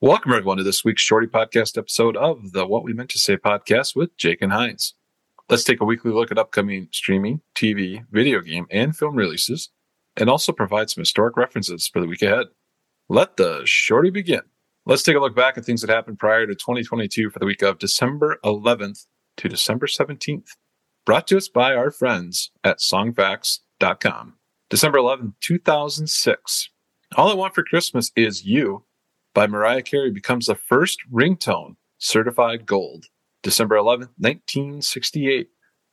Welcome, everyone, to this week's Shorty Podcast episode of the What We Meant to Say podcast with Jake and Hines. Let's take a weekly look at upcoming streaming, TV, video game, and film releases, and also provide some historic references for the week ahead. Let the Shorty begin. Let's take a look back at things that happened prior to 2022 for the week of December 11th to December 17th. Brought to us by our friends at songfacts.com. December 11th, 2006. All I Want for Christmas is You by Mariah Carey becomes the first ringtone certified gold. December 11th, 1968.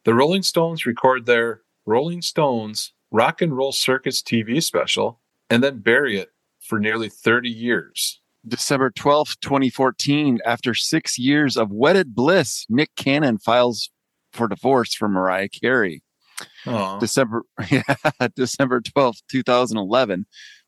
The Rolling Stones record their Rolling Stones Rock and Roll Circus TV special and then bury it for nearly 30 years. December 12th, 2014, after six years of wedded bliss, Nick Cannon files for divorce from Mariah Carey. Aww. December, yeah, December 12th, 2011,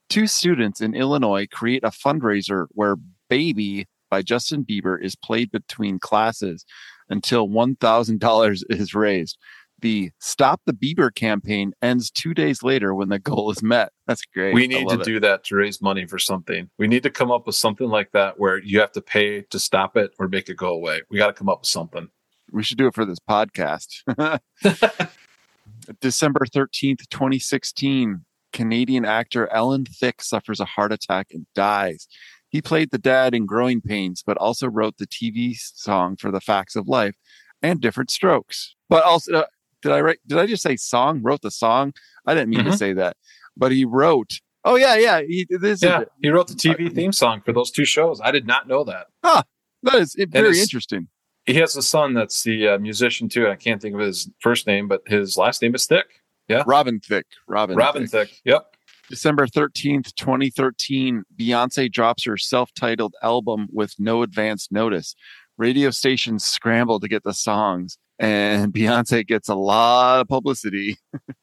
two students in Illinois create a fundraiser where Baby by Justin Bieber is played between classes until $1,000 is raised. The Stop the Bieber campaign ends two days later when the goal is met. That's great. We need to it. do that to raise money for something. We need to come up with something like that where you have to pay to stop it or make it go away. We got to come up with something. We should do it for this podcast. December 13th, 2016, Canadian actor Alan Thicke suffers a heart attack and dies. He played the dad in Growing Pains, but also wrote the TV song for The Facts of Life and Different Strokes. But also, uh, did I write? Did I just say song? Wrote the song? I didn't mean to Mhm. say that, but he wrote. Oh yeah, yeah. He, this Yeah, is he wrote the TV theme song for those two shows. I did not know that. Ah, that is very interesting. He has a son that's the uh, musician too. I can't think of his first name, but his last name is Thicke. Robin Thicke. Robin. Robin Thicke. Thick. Yep. December 13th, 2013, Beyonce drops her self titled album with no advance notice. Radio stations scramble to get the songs, and Beyonce gets a lot of publicity.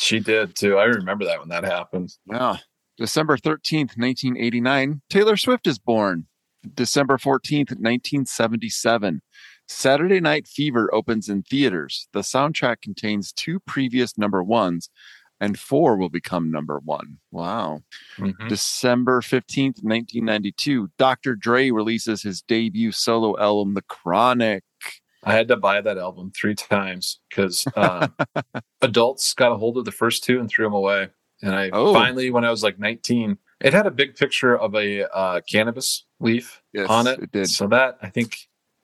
She did too. I remember that when that happened. Yeah. December 13th, 1989, Taylor Swift is born. December 14th, 1977, Saturday Night Fever opens in theaters. The soundtrack contains two previous number ones, and four will become number one. Wow. Mhm. December 15th, 1992, Dr. Dre releases his debut solo album, The Chronic. I had to buy that album three times because uh, adults got a hold of the first two and threw them away. And I Oh. finally, when I was like 19, it had a big picture of a uh, cannabis leaf Yes, on it. it did. So that I think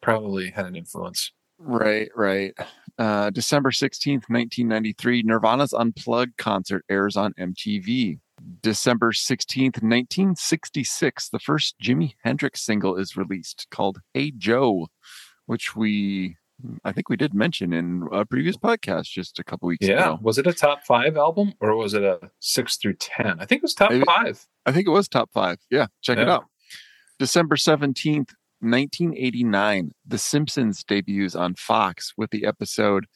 probably had an influence. Right, right. Uh, December 16th, 1993, Nirvana's Unplugged concert airs on MTV. December 16th, 1966, the first Jimi Hendrix single is released called Hey Joe, which we, I think we did mention in a previous podcast just a couple weeks Yeah. ago. Was it a top five album or was it a six through 10? I think it was top Maybe- five. I think it was top five. Yeah, check it out. December 17th, 1989, The Simpsons debuts on Fox with the episode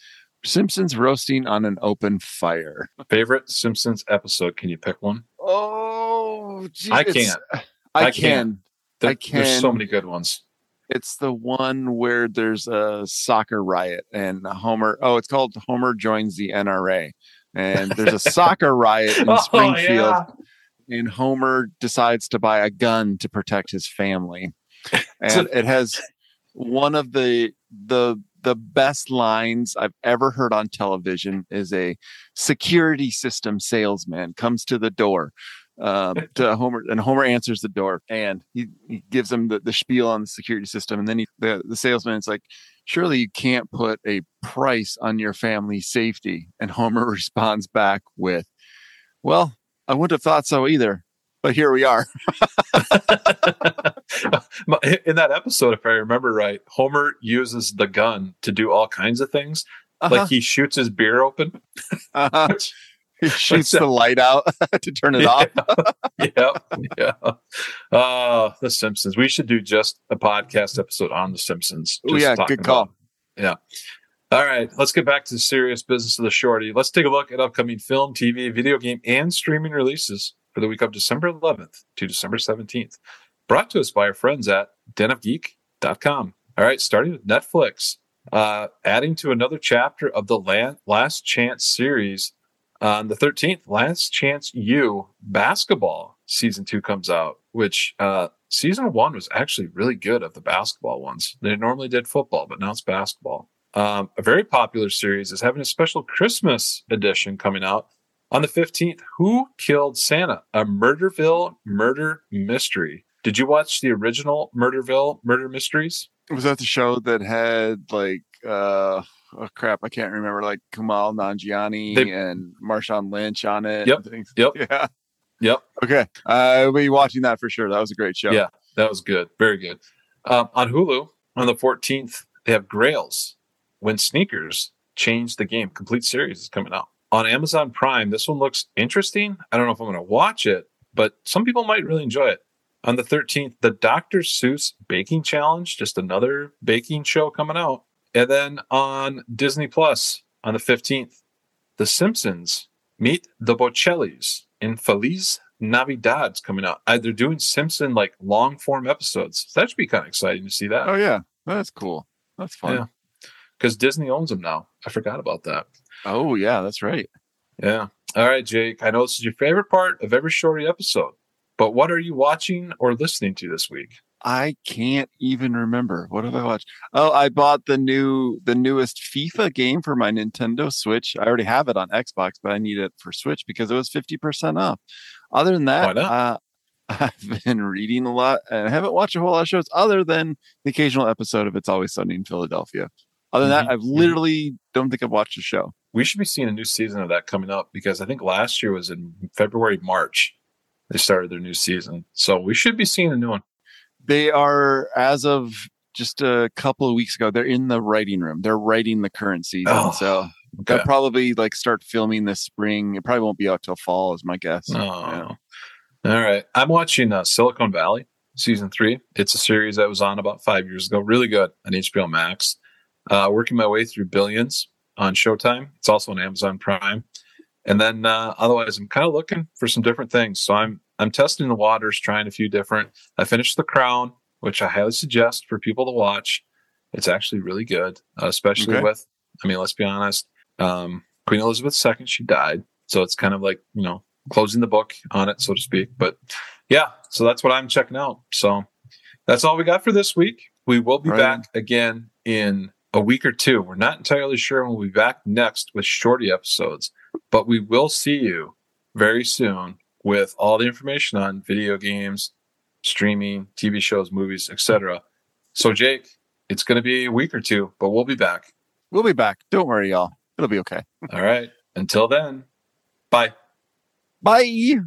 Simpsons Roasting on an Open Fire. Favorite Simpsons episode? Can you pick one? Oh, geez, I can't. I, I can. can't. There- I There's so many good ones. It's the one where there's a soccer riot and Homer. Oh, it's called Homer joins the NRA. And there's a soccer riot in oh, Springfield. Oh, and Homer decides to buy a gun to protect his family. And it has one of the the the best lines I've ever heard on television is a security system salesman comes to the door um, to Homer and Homer answers the door and he, he gives him the, the spiel on the security system. And then he, the, the salesman is like surely you can't put a price on your family's safety. And Homer responds back with well I wouldn't have thought so either but here we are In that episode, if I remember right, Homer uses the gun to do all kinds of things. Uh-huh, Like he shoots his beer open. uh-huh. Which- he shoots the light out to turn it off yeah, yeah. Uh, the Simpsons. We should do just a podcast episode on the Simpsons. Oh, yeah, good call. Yeah. All right, let's get back to the serious business of the shorty. Let's take a look at upcoming film, TV, video game, and streaming releases for the week of December 11th to December 17th. Brought to us by our friends at denofgeek.com. All right, starting with Netflix, uh, adding to another chapter of the La- Last Chance series on the 13th, Last Chance U basketball season two comes out, which uh, season one was actually really good of the basketball ones. They normally did football, but now it's basketball. Um, a very popular series is having a special Christmas edition coming out on the 15th. Who Killed Santa? A Murderville murder mystery. Did you watch the original Murderville murder mysteries? Was that the show that had like uh oh crap, I can't remember like Kumail Nanjiani They- and Marshawn Lynch on it. Yep, yep. Yeah. Yep, Okay. I'll be watching that for sure. That was a great show. Yeah. that was good. Very good. Um, on Hulu on the 14th, they have Grails when sneakers change the game. Complete series is coming out. On Amazon Prime, this one looks interesting. I don't know if I'm going to watch it, but some people might really enjoy it. On the 13th, the Dr. Seuss Baking Challenge, just another baking show coming out. And then on Disney Plus on the 15th, The Simpsons Meet the Bocellis in Feliz Navidad's coming out. Uh, they're doing Simpson like long form episodes. So that should be kind of exciting to see that Oh yeah. That's cool. That's fun. Yeah. because Disney owns them now. I forgot about that. Oh yeah, that's right. Yeah. All right, Jake. I know this is your favorite part of every shorty episode, but what are you watching or listening to this week? I can't even remember. What have I watched? Oh, I bought the new the newest FIFA game for my Nintendo Switch. I already have it on Xbox, but I need it for Switch because it was 50% off. Other than that, uh, I've been reading a lot and I haven't watched a whole lot of shows other than the occasional episode of It's Always Sunny in Philadelphia. Other than that, I've mhm. literally don't think I've watched a show. We should be seeing a new season of that coming up because I think last year was in February, March. They started their new season. So we should be seeing a new one. They are, as of just a couple of weeks ago, they're in the writing room. They're writing the current season. Oh, so Okay. They'll probably like start filming this spring. It probably won't be out till fall, is my guess. Oh. Yeah. All right. I'm watching uh, Silicon Valley season three. It's a series that was on about five years ago. Really good on HBO Max. Uh, working my way through Billions on Showtime. It's also on Amazon Prime. And then uh, otherwise, I'm kind of looking for some different things. So I'm I'm testing the waters, trying a few different. I finished The Crown, which I highly suggest for people to watch. It's actually really good, uh, especially Okay. with. I mean, let's be honest. Um, Queen Elizabeth II, she died, so it's kind of like you know closing the book on it, so to speak. But yeah, so that's what I'm checking out. So that's all we got for this week. We will be Right. back again in a week or two. We're not entirely sure when we'll be back next with shorty episodes, but we will see you very soon with all the information on video games, streaming, TV shows, movies, etc. So Jake, it's going to be a week or two, but we'll be back. We'll be back. Don't worry, y'all. It'll be okay. All right. Until then, bye. Bye.